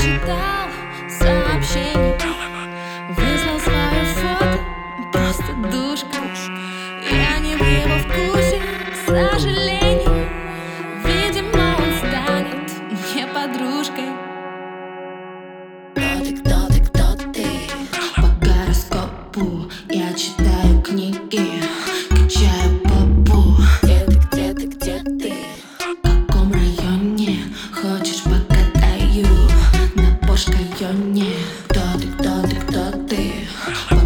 прочитал сообщение. Выслал свое фото, просто душка. Я не в его вкусе, сожалею I'm